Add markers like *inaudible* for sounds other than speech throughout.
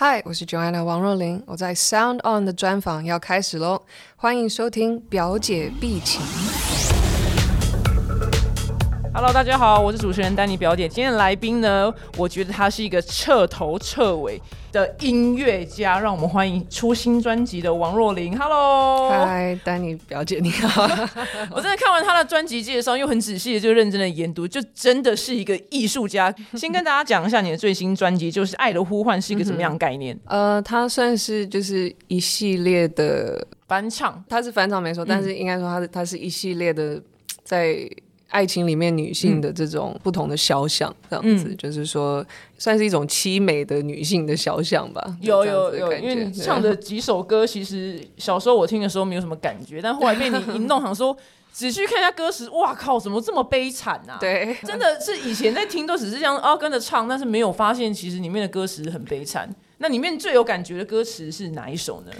嗨，我是 Joanna 王若琳，我在 Sound On 的专访要开始喽，欢迎收听表姐必请。Hello，大家好，我是主持人丹尼表姐。今天的来宾呢，我觉得他是一个彻头彻尾的音乐家，让我们欢迎出新专辑的王若琳。Hello，嗨，丹尼表姐你好。*laughs* 我真的看完他的专辑介绍，又很仔细的就认真的研读，就真的是一个艺术家。*laughs* 先跟大家讲一下你的最新专辑，就是《爱的呼唤》是一个什么样的概念？呃，它算是就是一系列的，翻唱，它是翻唱没错，但是应该说它是它是一系列的在。爱情里面女性的这种不同的肖像，这样子、就是说，算是一种凄美的女性的肖像吧。有有有，因为你唱的几首歌，其实小时候我听的时候没有什么感觉，但后来被你一弄，想说仔细看一下歌词，哇靠，怎么这么悲惨啊？*laughs* 对，真的是以前在听都只是这样啊跟着唱，但是没有发现其实里面的歌词很悲惨。那里面最有感觉的歌词是哪一首呢？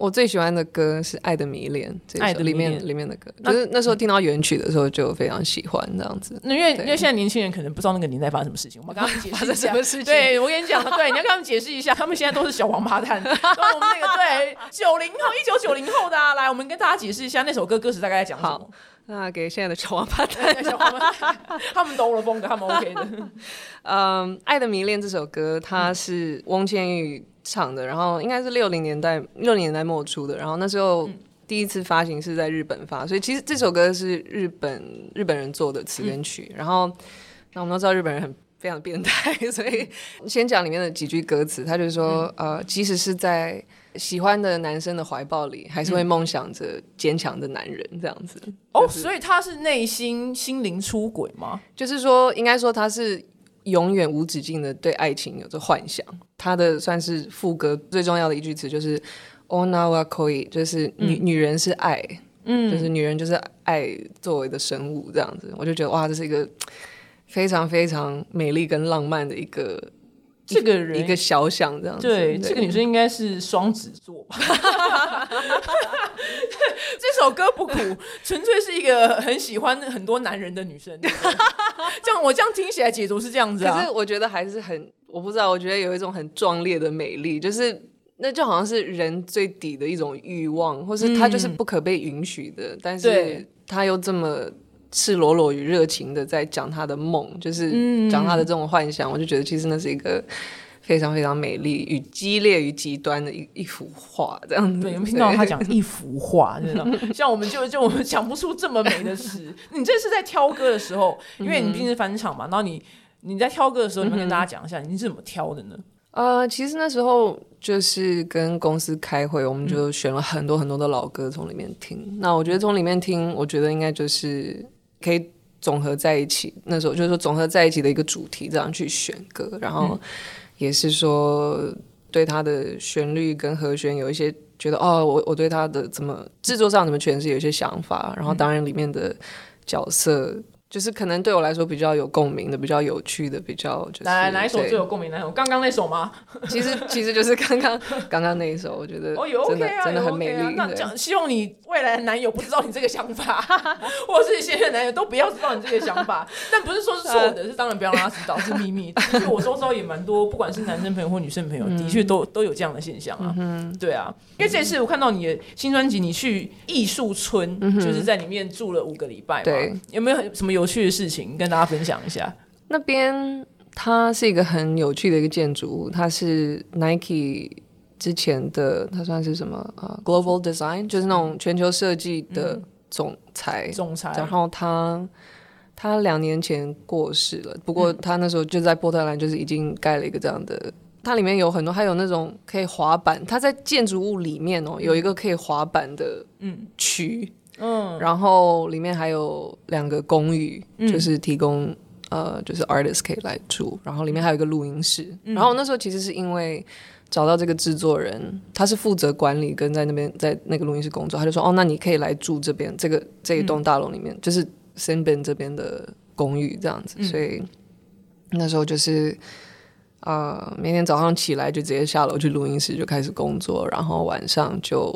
我最喜欢的歌是《爱的迷恋》，这首爱的里面里面的歌，那就是那时候听到原曲的时候就非常喜欢这样子。那因为因为现在年轻人可能不知道那个年代发生什么事情，我们跟他们解释一发生什。么事情对，我跟你讲，对，你要跟他们解释一下，他们现在都是小王八蛋，*laughs* 然后我们那个对九零后，一九九零后的啊，来，我们跟大家解释一下那首歌歌词大概在讲什么。那给现在的小王八蛋，*laughs* 小王八蛋，他们懂我的风格，他们 OK 的。*laughs* 嗯，《爱的迷恋》这首歌，它是翁倩玉唱的，然后应该是六零年代六零年代末出的，然后那时候第一次发行是在日本发，所以其实这首歌是日本日本人做的词跟曲，然后那我们都知道日本人很。非常变态，*laughs* 所以先讲里面的几句歌词。他就说，呃，即使是在喜欢的男生的怀抱里，还是会梦想着坚强的男人这样子。哦，所以他是内心心灵出轨吗？就是说，应该说他是永远无止境的对爱情有着幻想。他的算是副歌最重要的一句词就是 “ona wa koi”，就是女、女人是爱，嗯，就是女人就是爱作为的生物这样子。我就觉得哇，这是一个非常非常美丽跟浪漫的一个这个人一个小想这样子。对，这个女生应该是双子座吧？*laughs* 这首歌不苦，纯粹是一个很喜欢很多男人的女生。*laughs* 这样我这样听起来解读是这样子啊可是。我觉得还是很，我不知道，我觉得有一种很壮烈的美丽，就是那就好像是人最底的一种欲望，或是它就是不可被允许的，但是对他又这么赤裸裸与热情的在讲他的梦，就是讲他的这种幻想，我就觉得其实那是一个。非常非常美丽与激烈与极端的一一幅画，这样子。对，有没有听到他讲一幅画，真的，*laughs* 像我们就就我们讲不出这么美的诗。*laughs* 你这是在挑歌的时候，因为你毕竟是翻唱嘛，然后你你在挑歌的时候，你们跟大家讲一下你是怎么挑的呢？呃，其实那时候就是跟公司开会，我们就选了很多很多的老歌从里面听。那我觉得从里面听，我觉得应该就是可以总合在一起。那时候就是说总合在一起的一个主题，这样去选歌，然后也是说对它的旋律跟和弦有一些觉得哦，我我对它的怎么制作上怎么诠释有一些想法。然后当然里面的角色。就是可能对我来说比较有共鸣的、比较有趣的、比较就是来来，哪一首最有共鸣？哪一首？刚刚那首吗？其实其实就是刚刚刚刚那一首，我觉得哦，有真 OK 的啊，有真的很 OK 美丽。啊那对讲希望你未来的男友不知道你这个想法，*laughs* 或者是现任男友都不要知道你这个想法。*laughs* 但不是说是错的，是当然不要让他知道是秘密。的确，我周遭也蛮多，不管是男生朋友或女生朋友，的确都都有这样的现象啊。嗯对啊，因为这次我看到你的新专辑，你去艺术村，就是在里面住了五个礼拜嘛。有没有什么有趣的事情跟大家分享一下？那边它是一个很有趣的一个建筑物，它是 Nike 之前的，它算是什么啊、呃 Global Design，就是那种全球设计的总裁。总裁，然后他他两年前过世了，不过他那时候就在波特兰，就是已经盖了一个这样的。它里面有很多，还有那种可以滑板。它在建筑物里面哦，有一个可以滑板的嗯区，嗯，然后里面还有两个公寓，就是提供呃，就是 artist 可以来住，然后里面还有一个录音室。然后那时候其实是因为找到这个制作人，他是负责管理跟在那边在那个录音室工作，他就说哦，那你可以来住这边这个这一栋大楼里面，就是 s e n b e n 这边的公寓这样子，所以那时候就是。呃，每天早上起来就直接下楼去录音室就开始工作，然后晚上就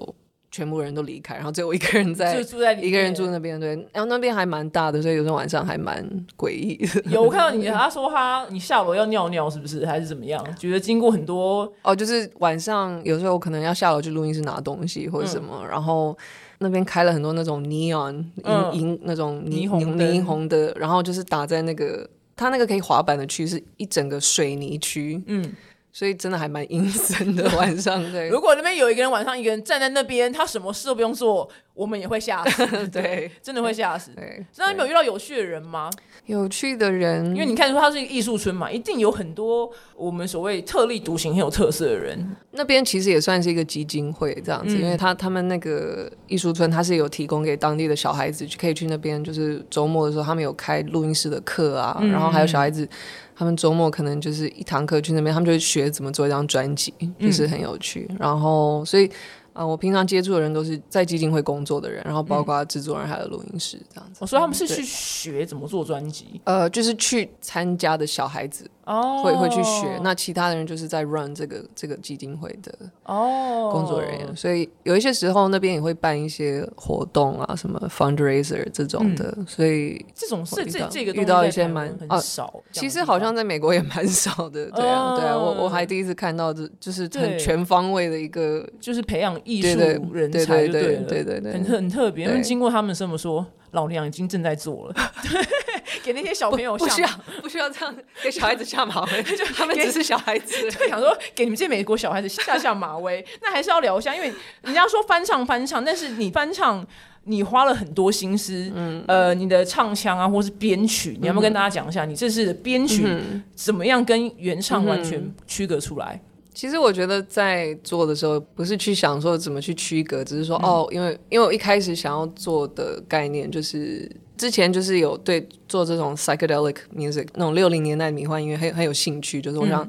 全部人都离开，然后只有我一个人在就住在一个人住那边，对，然后那边还蛮大的，所以有时候晚上还蛮诡异的。有我看到你，他说他你下楼要尿尿是不是，还是怎么样？觉得经过很多哦，就是晚上有时候可能要下楼去录音室拿东西或者什么，然后那边开了很多那种 neon 嗯荧荧那种霓霓虹灯霓虹的，然后就是打在那个它那个可以滑板的区是一整个水泥区，嗯，所以真的还蛮阴森的晚上。对 *laughs* 如果那边有一个人晚上一个人站在那边，他什么事都不用做，我们也会吓死，对 *laughs* 真的会吓死。对，那你没有遇到有趣的人吗？有趣的人，因为你看说它是一个艺术村嘛，一定有很多我们所谓特立独行、很有特色的人。那边其实也算是一个基金会这样子，嗯因为他他们那个艺术村，他是有提供给当地的小孩子去可以去那边，就是周末的时候，他们有开录音室的课啊，嗯然后还有小孩子，他们周末可能就是一堂课去那边，他们就会学怎么做一张专辑，嗯就是很有趣。然后所以啊、呃我平常接触的人都是在基金会工作的人，然后包括制作人还有录音师这样子。我说他们是去学怎么做专辑？呃，就是去参加的小孩子哦会会去学，那其他的人就是在 run 这个这个基金会的哦。工作人员，所以有一些时候那边也会办一些活动啊，什么 fundraiser 这种的，所以这种我遇到是这这个遇到一些蛮少。其实好像在美国也蛮少的，对啊，对啊，我我还第一次看到这就是很全方位的一个，就是培养艺术人对才，对对对对对很很特别。因为经过他们这么说，老娘已经正在做了，对，*laughs* 给那些小朋友下不需要不需要这样给小孩子下马威，*laughs* 就他们只是小孩子，就，想说给你们这些美国小孩子下下马威，那还是要聊一下，因为人家说翻唱翻唱，但是你翻唱。你花了很多心思，嗯，呃，你的唱腔啊，或是编曲，你要不要跟大家讲一下，你这次的编曲怎么样跟原唱完全区隔出来？其实我觉得在做的时候，不是去想说怎么去区隔，只是说、哦，因为因为我一开始想要做的概念就是。之前就是有对做这种 psychedelic music 那种六零年代迷幻音乐很很有兴趣，就是我想，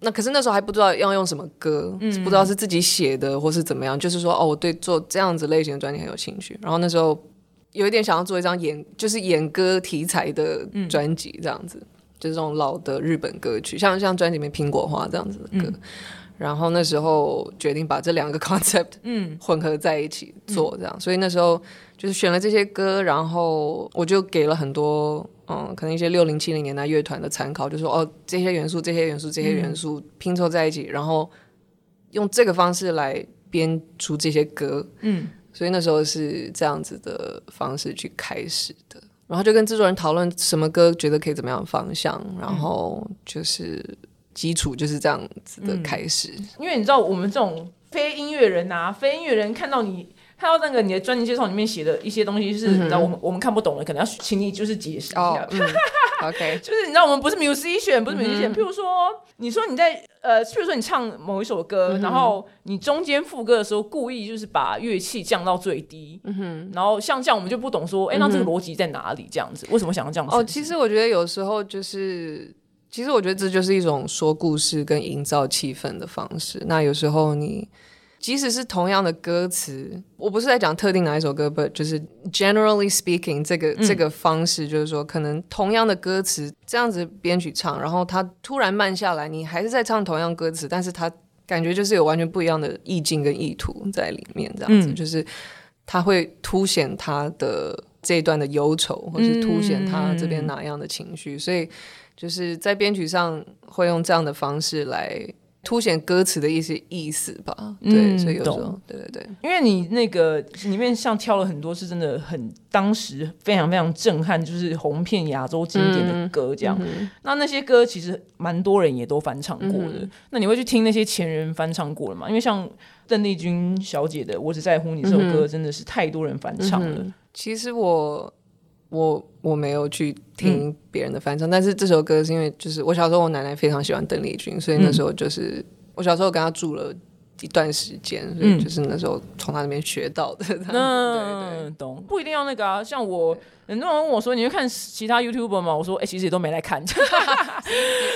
那可是那时候还不知道要用什么歌，不知道是自己写的或是怎么样，就是说哦，我对做这样子类型的专辑很有兴趣。然后那时候有一点想要做一张演就是演歌题材的专辑，这样子，就是这种老的日本歌曲，像像专辑里面苹果花这样子的歌。然后那时候决定把这两个 *laughs* concept 嗯。混合在一起做这样，所以那时候就是选了这些歌，然后我就给了很多嗯，可能一些六零七零年代乐团的参考，就说哦这些元素、这些元素、这些元素拼凑在一起，然后用这个方式来编出这些歌，嗯，所以那时候是这样子的方式去开始的。然后就跟制作人讨论什么歌觉得可以怎么样的方向，然后就是基础就是这样子的开始。因为你知道我们这种非音乐人啊，非音乐人看到你看到那个你的专辑介绍里面写的一些东西，是你知道我们我们看不懂的，可能要请你就是解释一下。，哦嗯，OK，*laughs* 就是你知道我们不是 musician，不是嗯 musician、譬如说，你说你在呃，譬如说你唱某一首歌，嗯然后你中间副歌的时候故意就是把乐器降到最低，嗯然后像这样我们就不懂说，哎、那这个逻辑在哪里？这样子，为什么想要这样？哦，其实我觉得有时候就是，其实我觉得这就是一种说故事跟营造气氛的方式。那有时候你即使是同样的歌词，我不是在讲特定哪一首歌，but 就是 generally speaking，这个、这个方式就是说，可能同样的歌词这样子编曲唱，然后它突然慢下来，你还是在唱同样歌词，但是它感觉就是有完全不一样的意境跟意图在里面，这样子、嗯。就是它会凸显它的这一段的忧愁，或是凸显他这边哪样的情绪，所以就是在编曲上会用这样的方式来凸显歌词的一些意思吧。对，嗯所以有时候，对对对，因为你那个里面像挑了很多是真的很当时非常非常震撼，就是红遍亚洲经典的歌这样。那那些歌其实蛮多人也都翻唱过的。那你会去听那些前人翻唱过了吗？因为像邓丽君小姐的《我只在乎你》这首歌，真的是太多人翻唱了。其实我我我没有去听别人的翻唱，但是这首歌是因为就是我小时候我奶奶非常喜欢邓丽君，所以那时候就是、我小时候跟她住了。一段时间，所以就是那时候从她那边学到的。这样对对，嗯，懂，不一定要那个啊。像我，很多人问我说：“你会看其他 YouTuber 吗？”我说：“哎、其实也都没来看。*laughs* ”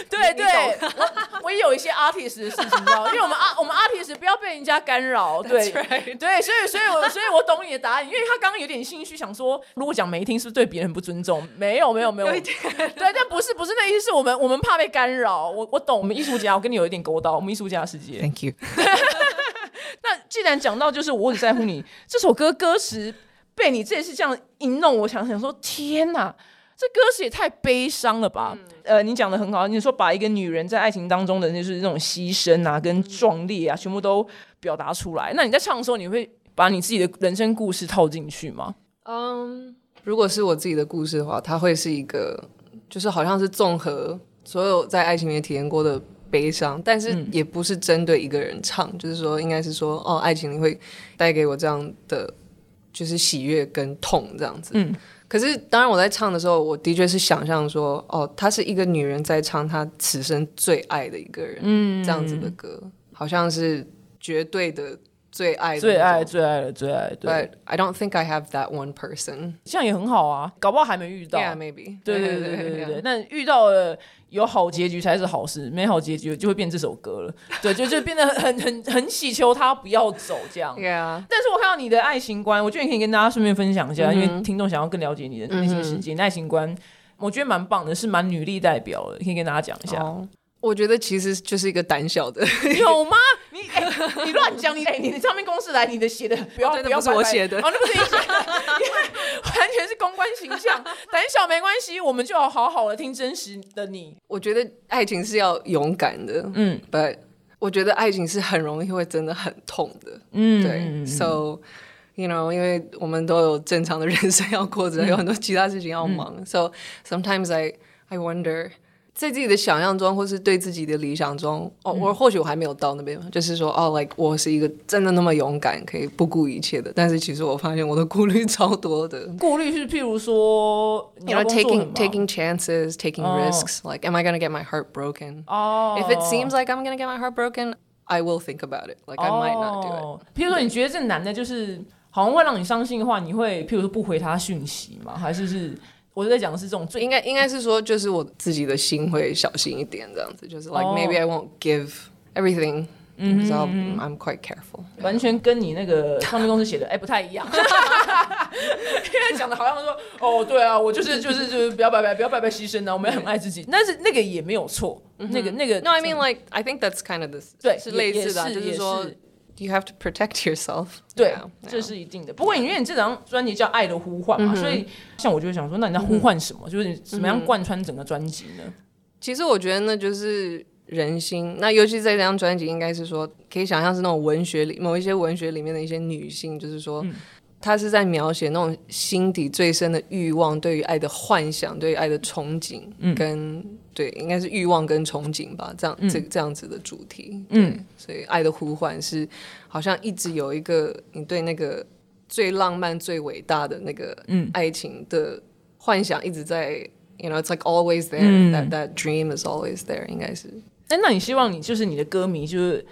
对对，我 *laughs* 我也有一些 artist 的事情，你知道，因为我们 art 我们 artist 不要被人家干扰，对 right 对，所以所以我 *laughs* 所以我懂你的答案，因为他刚刚有点心虚，想说如果讲没听是不是对别人不尊重？没有没有没有，有对，但不是不是那意思，是我们我们怕被干扰。我我懂，我们艺术家，我跟你有一点勾到，我们艺术家的世界。Thank you。那既然讲到就是我只在乎你这首歌歌词被你这次这样一弄，我想想说，天哪！这歌词也太悲伤了吧？呃，你讲的很好，你说把一个女人在爱情当中的就是那种牺牲啊、跟壮烈啊，全部都表达出来。那你在唱的时候，你会把你自己的人生故事套进去吗？嗯，如果是我自己的故事的话，它会是一个，就是好像是综合所有在爱情里面体验过的悲伤，但是也不是针对一个人唱，就是说，应该是说，哦，爱情里会带给我这样的，就是喜悦跟痛这样子。嗯。可是，当然我在唱的时候，我的确是想象说，哦，她是一个女人在唱她此生最爱的一个人，嗯，这样子的歌，好像是绝对的最爱、最爱、最爱的最爱。But I don't think I have that one person。这样也很好啊，搞不好还没遇到。Yeah, maybe。对对对对对对。*laughs* 那遇到了。有好结局才是好事，没好结局就会变这首歌了。对，就就变得很很很祈求他不要走这样。但是我看到你的爱情观，我觉得你可以跟大家顺便分享一下，因为听众想要更了解你的内心世界、爱情观，我觉得蛮棒的，是蛮女力代表的，可以跟大家讲一下。我觉得其实就是一个胆小的，*laughs* 有吗？你哎，你乱讲！*laughs* 你哎，你的唱片公司来，你的写的不要不要是我写的，哦，那不是你写的，完全是公关形象。胆小没关系，我们就要好好的听真实的你。我觉得爱情是要勇敢的，嗯，But 我觉得爱情是很容易会真的很痛的，嗯，对。So you know，因为我们都有正常的人生要过着，有很多其他事情要忙。So sometimes I I wonder。在自己的想象中，或是对自己的理想中，哦，我或许我还没有到那边，就是说，哦，like 我是一个真的那么勇敢，可以不顾一切的。但是其实我发现我的顾虑超多的。顾虑是譬如说，you know taking taking chances, taking risks. Like, am I gonna get my heart broken? Oh. If it seems like I'm gonna get my heart broken, I will think about it. Like, I might not do it. 譬如说，你觉得这男的就是好像会让你伤心的话，你会譬如说不回他讯息吗？还是是？我在讲的是这种最应该应该是说，就是我自己的心会小心一点，这样子就是 like maybe I won't give everything，嗯，I'm quite careful，完全跟你那个唱片公司写的哎不太一样，*laughs* 因为讲的好像说哦对啊，我就是就是就是不要白白不要白白牺牲的，我们也很爱自己，但是那个也没有错，那个那个，No I mean like I think that's kind of this，对，是类似的，就是说。You have to protect yourself。对，这是一定的。不过，因为你这张专辑叫《爱的呼唤》嘛，所以像我就会想说，那你在呼唤什么？就是怎么样贯穿整个专辑呢？其实我觉得那就是人心。那尤其在这张专辑，应该是说可以想象是那种文学里某一些文学里面的一些女性，就是说。他是在描写那种心底最深的欲望，对于爱的幻想，对于爱的憧憬，跟对，应该是欲望跟憧憬吧，这样这这样子的主题。嗯，所以爱的呼唤是好像一直有一个你对那个最浪漫、最伟大的那个爱情的幻想一直在，you know，it's like always there，that that dream is always there，应该是。哎，那你希望你就是你的歌迷，就是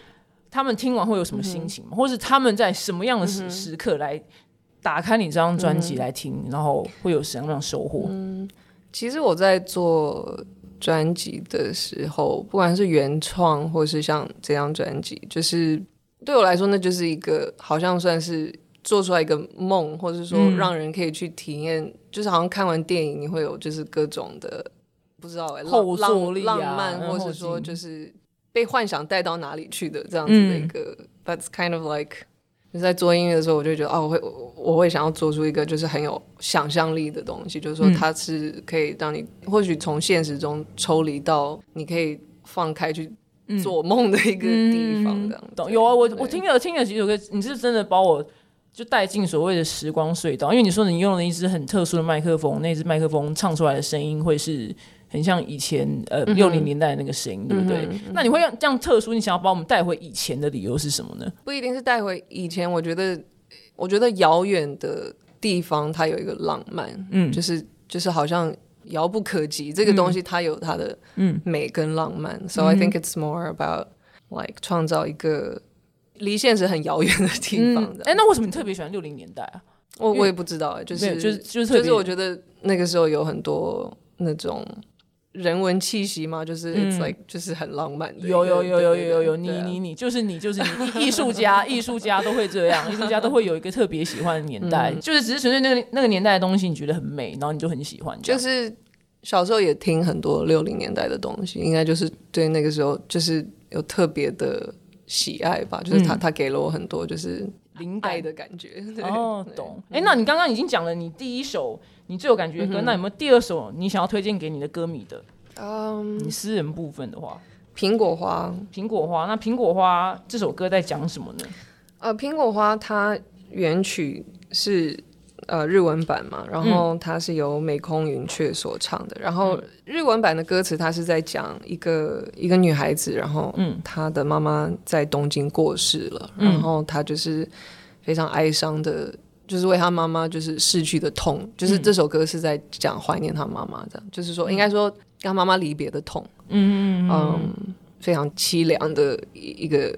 他们听完会有什么心情吗？或是他们在什么样的时时刻来？打开你这张专辑来听，然后会有什么样的收获？嗯，其实我在做专辑的时候，不管是原创或是像这张专辑，就是对我来说，那就是一个好像算是做出来一个梦，或者说让人可以去体验，就是好像看完电影，你会有就是各种的不知道哎，浪浪漫，或者说就是被幻想带到哪里去的这样子的一个，That's kind of like。就在做音乐的时候，我就觉得哦，我会我会想要做出一个就是很有想象力的东西，就是说它是可以让你或许从现实中抽离到你可以放开去做梦的一个地方。这样懂有啊，我我听了听了几首歌，你是真的把我就带进所谓的时光隧道，因为你说你用了一支很特殊的麦克风，那支麦克风唱出来的声音会是。很像以前呃六零年代那个声音，对不对？那你会用这样特殊，你想要把我们带回以前的理由是什么呢？不一定是带回以前，我觉得，我觉得遥远的地方它有一个浪漫，嗯，就是就是好像遥不可及，这个东西它有它的嗯美跟浪漫。So I think it's more about like 创造一个离现实很遥远的地方。哎，那为什么你特别喜欢六零年代啊？我我也不知道，哎，就是就是就是就是我觉得那个时候有很多那种。人文气息嘛，就是 it's like 就是很浪漫的。有有有有有有有，你你你就是你 *laughs* 就是你，艺术家艺术家都会这样，*laughs* 艺术家都会有一个特别喜欢的年代，就是只是纯粹那个那个年代的东西，你觉得很美，然后你就很喜欢。就是小时候也听很多六零年代的东西，应该就是对那个时候就是有特别的喜爱吧，就是他、他给了我很多就是灵感的感觉。对哦，*laughs* 懂。哎、那你刚刚已经讲了你第一首你最有感觉的歌，那有没有第二首你想要推荐给你的歌迷的？嗯，你私人部分的话，苹果花，苹果花，那苹果花这首歌在讲什么呢？呃，苹果花它原曲是呃日文版嘛，然后它是由美空云雀所唱的，然后日文版的歌词它是在讲一个一个女孩子，然后嗯她的妈妈在东京过世了，嗯然后她就是非常哀伤的。就是为他妈妈就是逝去的痛，就是嗯。这首歌是在讲怀念他妈妈，这样就是说应该说跟他妈妈离别的痛，嗯嗯嗯，非常凄凉的一一个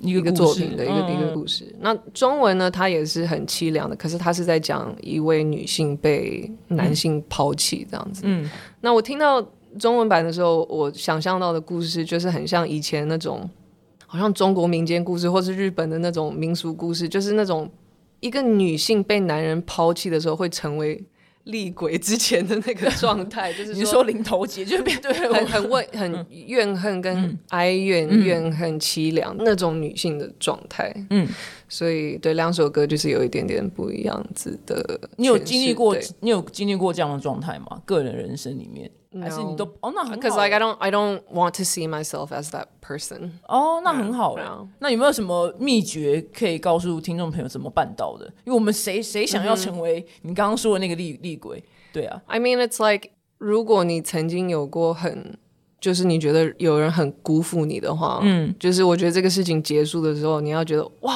一一个作品的一个、嗯一个故事。那中文呢，它也是很凄凉的，可是它是在讲一位女性被男性抛弃这样子。嗯。那我听到中文版的时候，我想象到的故事就是很像以前那种，好像中国民间故事，或是日本的那种民俗故事，就是那种一个女性被男人抛弃的时候会成为厉鬼之前的那个状态，*laughs* 就是你说零头节就面对很很为很怨恨跟哀怨、怨恨、凄凉那种女性的状态。嗯，所以对两首歌就是有一点点不一样子的。你有经历过，你有经历过这样的状态吗？个人人生里面，还是你都哦，那很好 Because like I don't I don't want to see myself as that person。哦，那很好哎、对啊那有没有什么秘诀可以告诉听众朋友怎么办到的？因为我们谁谁想要成为你刚刚说的那个厉厉鬼？对啊，I mean it's like 如果你曾经有过很。就是你觉得有人很辜负你的话，嗯，就是我觉得这个事情结束的时候，你要觉得哇，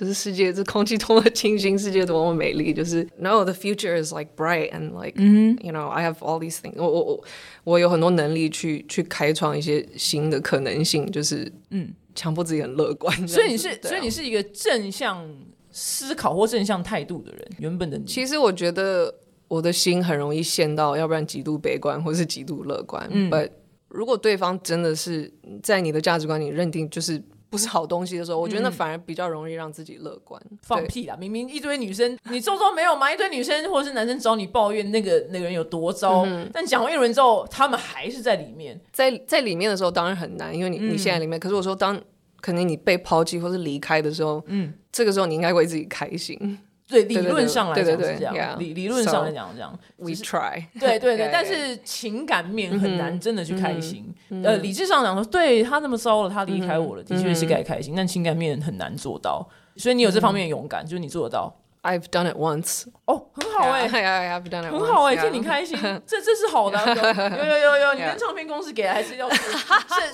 这是世界，这空气多么清新，世界多么美丽。就是 No, the future is like bright and like、you know I have all these things 我。我我我有很多能力去去开创一些新的可能性，就是嗯，强迫自己很乐观。所以你是，所以你是一个正向思考或正向态度的人。原本的你，其实我觉得我的心很容易陷到，要不然极度悲观，或是极度乐观。嗯，But 如果对方真的是在你的价值观里认定就是不是好东西的时候，我觉得那反而比较容易让自己乐观。对放屁啦！明明一堆女生，你周遭没有吗？一堆女生或者是男生找你抱怨那个那个人有多糟，但讲完一轮之后，他们还是在里面。在在里面的时候当然很难，因为你、你现在里面，可是我说当可能你被抛弃或是离开的时候，嗯，这个时候你应该为自己开心。对，理论上来讲是这样理理论上来讲这样。We try，对对对 *laughs* 但是情感面很难真的去开心。呃，理智上讲说，对他那么糟了，他离开我了，的确是该开心，但情感面很难做到。所以你有这方面的勇敢，就是你做得到。I've done it once。哦，很好哎、*laughs* done it 很好哎、替你开心，*laughs* 这这是好的啊。有有有有，你跟唱片公司给的还是要是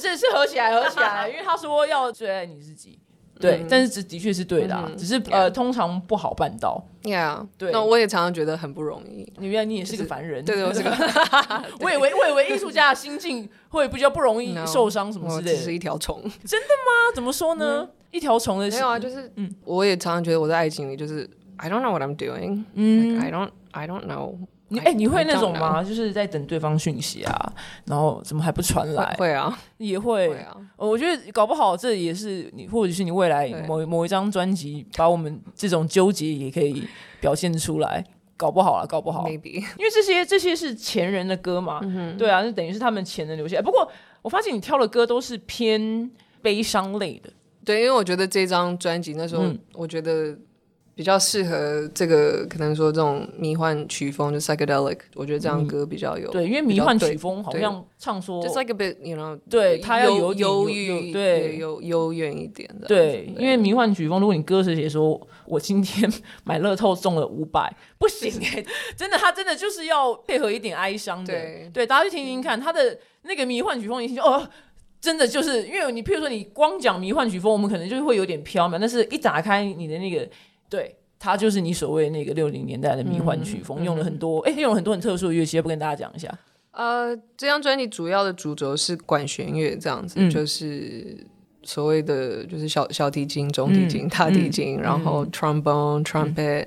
是是合起来合起来，因为他说要最爱你自己。对，但是这的确是对的、啊，只是呃，通常不好办到。Yeah，对那我也常常觉得很不容易。你原来你也是个凡人，对对，我是个 *laughs* *laughs* 我以为我以为艺术家的心境会比较不容易 *laughs* 受伤什么我之类的。只是一条虫。真的吗怎么说呢？一条虫的没有啊，就是嗯，我也常常觉得我在爱情里就是 I don't know what I'm doing，嗯，I don't I don't know 你哎、你会那种吗？就是在等对方讯息啊，然后怎么还不传来？会啊，*laughs* 也会我觉得搞不好这也是你，或者是你未来某某一张专辑，把我们这种纠结也可以表现出来。搞不好啊，搞不好，maybe *laughs* 因为这些这些是前人的歌嘛，对啊，就等于是他们前人留下来。不过我发现你挑的歌都是偏悲伤类的，对，因为我觉得这张专辑那时候嗯，我觉得比较适合这个，可能说这种迷幻曲风，就 psychedelic，我觉得这样歌比较有，对，因为迷幻曲风好像唱说，just like a bit know，对它要有忧郁，对有幽怨一点的，对，因为迷幻曲风，如果你歌词写说我今天买乐透中了五百，不行哎、*laughs* 真的，他真的就是要配合一点哀伤的，对大家去听听看他的那个迷幻曲风，一听就哦。真的就是因为你，譬如说你光讲迷幻曲风，我们可能就会有点飘渺，但是一打开你的那个，对，它就是你所谓那个六零年代的迷幻曲风，用了很多，哎、用了很多很特殊的乐器，要不跟大家讲一下？呃，这张专辑主要的主轴是管弦乐，这样子，嗯。就是所谓的就是小小提琴、中提琴、嗯大提琴，然后 trombone、trumpet，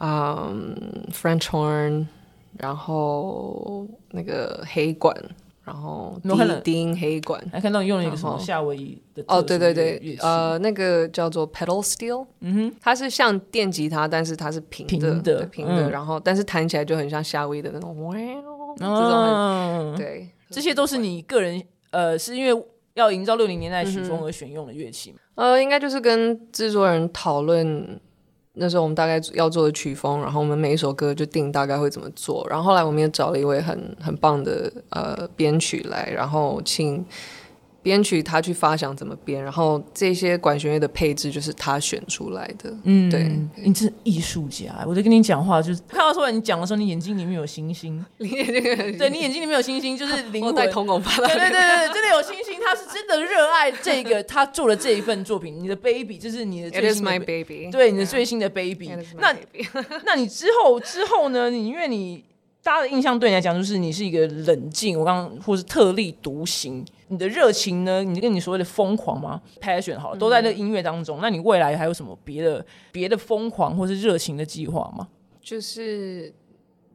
嗯，French horn，然后那个黑管，然后有没有看到低低音黑管。还看到用了一个什么夏威夷的哦，对对对，呃，那个叫做 pedal steel，嗯哼，它是像电吉他，但是它是平的，平的对平的，嗯。然后但是弹起来就很像夏威夷的那种，哇，这种对，这些都是你个人呃，是因为要营造六零年代曲风而选用的乐器吗？呃，应该就是跟制作人讨论那时候我们大概要做的曲风，然后我们每一首歌就定大概会怎么做，然后后来我们也找了一位很很棒的呃编曲来，然后请。编曲他去发想怎么编，然后这些管弦乐的配置就是他选出来的。嗯，对，你是艺术家，我在跟你讲话，就是看到说你讲的时候，你眼睛里面有星星，*laughs* 你眼睛对你眼睛里面有星星，就是灵魂在瞳孔发亮。对对对对，真的有星星，他是真的热爱这个，他做了这一份作品。你的 baby 就是你的最新的 baby，对，你的最新的 baby。那那你之后之后呢？你因为你。大家的印象对你来讲就是你是一个冷静，我刚刚或是特立独行。你的热情呢？你跟你所谓的疯狂吗？Passion 好，都在那音乐当中。那你未来还有什么别的别的疯狂或是热情的计划吗？就是，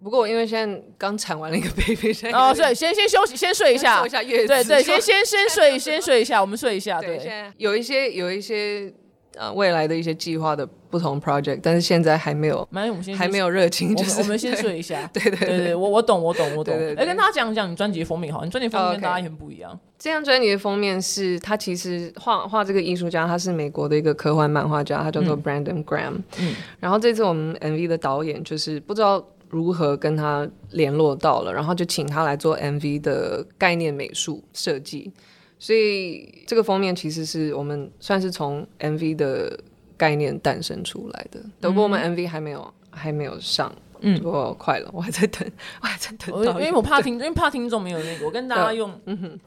不过因为现在刚产完了一个 baby，哦，对，先先休息，先睡一下，做一下月子，对对，先先先睡，先睡一下，我们睡一下。对，现在有一些有一些。呃，未来的一些计划的不同 project，但是现在还没有，蛮我们先还没有热情，就是我们先睡一下。*laughs* 对对对对，我我懂我懂我懂。哎，跟大家讲讲你专辑封面好，你专辑封面跟大家很不一样。这张专辑的封面是他其实画画这个艺术家，他是美国的一个科幻漫画家，他叫做 Brandon Graham。嗯。然后这次我们 MV 的导演就是不知道如何跟他联络到了，然后就请他来做 MV 的概念美术设计。所以这个封面其实是我们算是从 MV 的概念诞生出来的，不过我们 MV 还没有还没有上，嗯，不过快了，我还在等，我还在等。因为我怕听，因为怕听众没有那个，我跟大家用，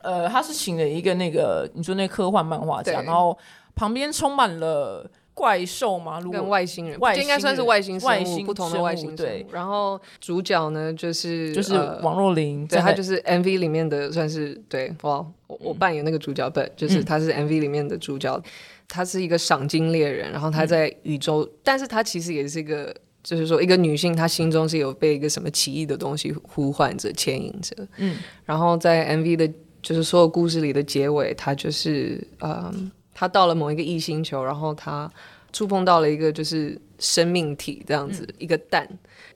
呃，他是请了一个那个你说那科幻漫画家，然后旁边充满了。怪兽吗？跟外星人，应该算是外星生物，不同的外星对。然后主角呢，就是就是王若琳，对，他就是 MV 里面的算是对哇，我我扮演那个主角，不就是他是 MV 里面的主角，他是一个赏金猎人，然后他在宇宙，但是他其实也是一个，就是说一个女性，她心中是有被一个什么奇异的东西呼唤着、牵引着，嗯，然后在 MV 的，就是所有故事里的结尾，她就是嗯。他到了某一个异星球，然后他触碰到了一个就是生命体这样子一个蛋，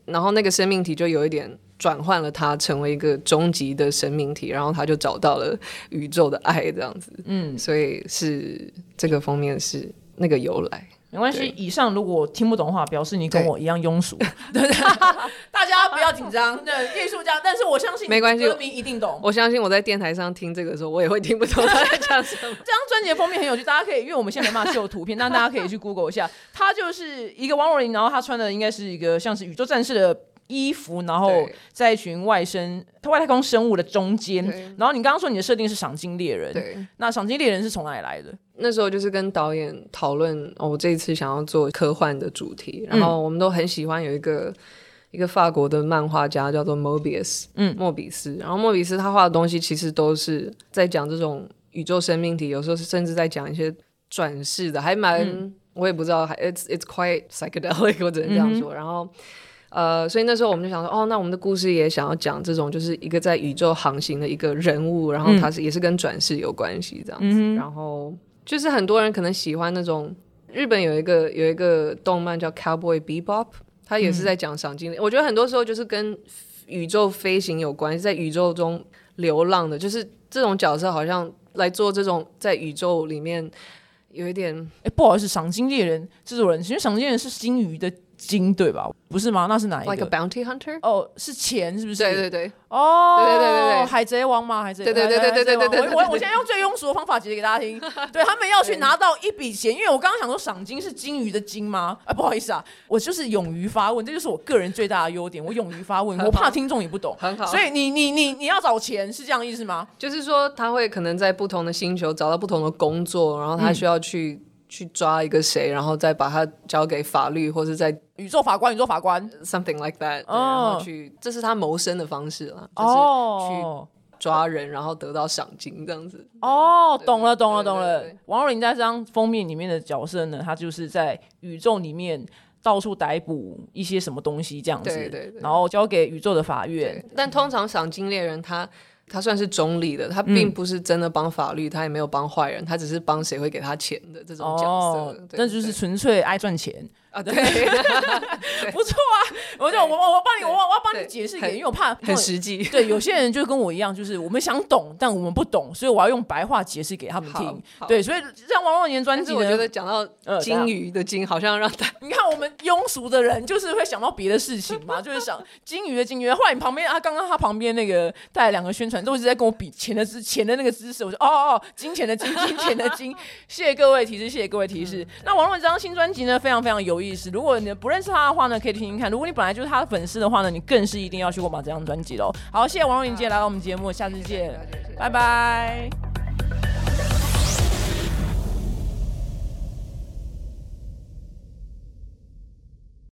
然后那个生命体就有一点转换了他成为一个终极的生命体，然后他就找到了宇宙的爱这样子，嗯，所以是这个封面是那个由来。没关系，以上如果听不懂的话，表示你跟我一样庸俗，对不对？大家不要紧张，*laughs* 对艺术家，但是我相信没关系，歌迷一定懂。我相信我在电台上听这个的时候，我也会听不懂他在讲什么。这 *laughs* 张专辑的封面很有趣，大家可以，因为我们现在没办法秀图片，但大家可以去 Google 一下，他就是一个王若琳，然后他穿的应该是一个像是宇宙战士的。衣服，然后在一群外生、外太空生物的中间。然后你刚刚说你的设定是赏金猎人，对。那赏金猎人是从哪里来的？那时候就是跟导演讨论，哦，我这一次想要做科幻的主题。然后我们都很喜欢有一个一个法国的漫画家叫做 Mobius，嗯，莫比斯。然后莫比斯他画的东西其实都是在讲这种宇宙生命体，有时候是甚至在讲一些转世的，还蛮我也不知道，还 it's it's quite psychedelic，我只能这样说。然后。呃，所以那时候我们就想说，哦，那我们的故事也想要讲这种，就是一个在宇宙航行的一个人物，然后他是也是跟转世有关系这样子。然后就是很多人可能喜欢那种日本有一个有一个动漫叫《Cowboy Bebop》，他也是在讲赏金。我觉得很多时候就是跟宇宙飞行有关系，在宇宙中流浪的，就是这种角色好像来做这种在宇宙里面有一点，哎，不好意思，赏金猎人制作人，其实赏金猎人是金鱼的。金对吧？不是吗？那是哪一个？Like a bounty hunter？哦，是钱是不是？对对对。哦，对对对对对，海贼王吗？海贼？对对对对对对对。我我现在用最庸俗的方法解释给大家听。*laughs* 对他们要去拿到一笔钱，因为我刚刚想说赏金是金鱼的金吗？啊，不好意思啊，我就是勇于发问，这就是我个人最大的优点。我勇于发问，我怕听众也不懂。很好。所以你你你你要找钱是这样意思吗？就是说他会可能在不同的星球找到不同的工作，然后他需要去。去抓一个谁，然后再把他交给法律，或者在宇宙法官、宇宙法官，something like that，然后去，这是他谋生的方式了，就是去抓人，然后得到赏金这样子。哦，懂了，懂了，懂了。王若琳在这张封面里面的角色呢，他就是在宇宙里面到处逮捕一些什么东西这样子，对对，然后交给宇宙的法院。但通常赏金猎人他。他算是中立的，他并不是真的帮法律，他也没有帮坏人，他只是帮谁会给他钱的这种角色。那就是纯粹爱赚钱。啊，对，*laughs* *laughs* 不错啊。我就我我我帮你，我我要帮你解释一点，因为我怕很实际。对，有些人就跟我一样，就是我们想懂，但我们不懂，所以我要用白话解释给他们听对，所以像王若年专辑我觉得讲到呃金鱼的金，好像让大 *laughs* 你看我们庸俗的人，就是会想到别的事情嘛，就是想金鱼的金鱼。后来你旁边啊，刚刚他旁边那个带两个宣传，都一直在跟我比钱的姿钱的那个姿势。我说哦哦，金钱的金，金钱的金。谢谢各位提示，谢谢各位提示。那王若这张新专辑呢，非常非常有意思。如果你不认识他的话呢，可以听听看；如果你本来就是他的粉丝的话呢，你更是一定要去购买这张专辑喽。好，谢谢王若琳今天来到我们节目，下次见，拜拜。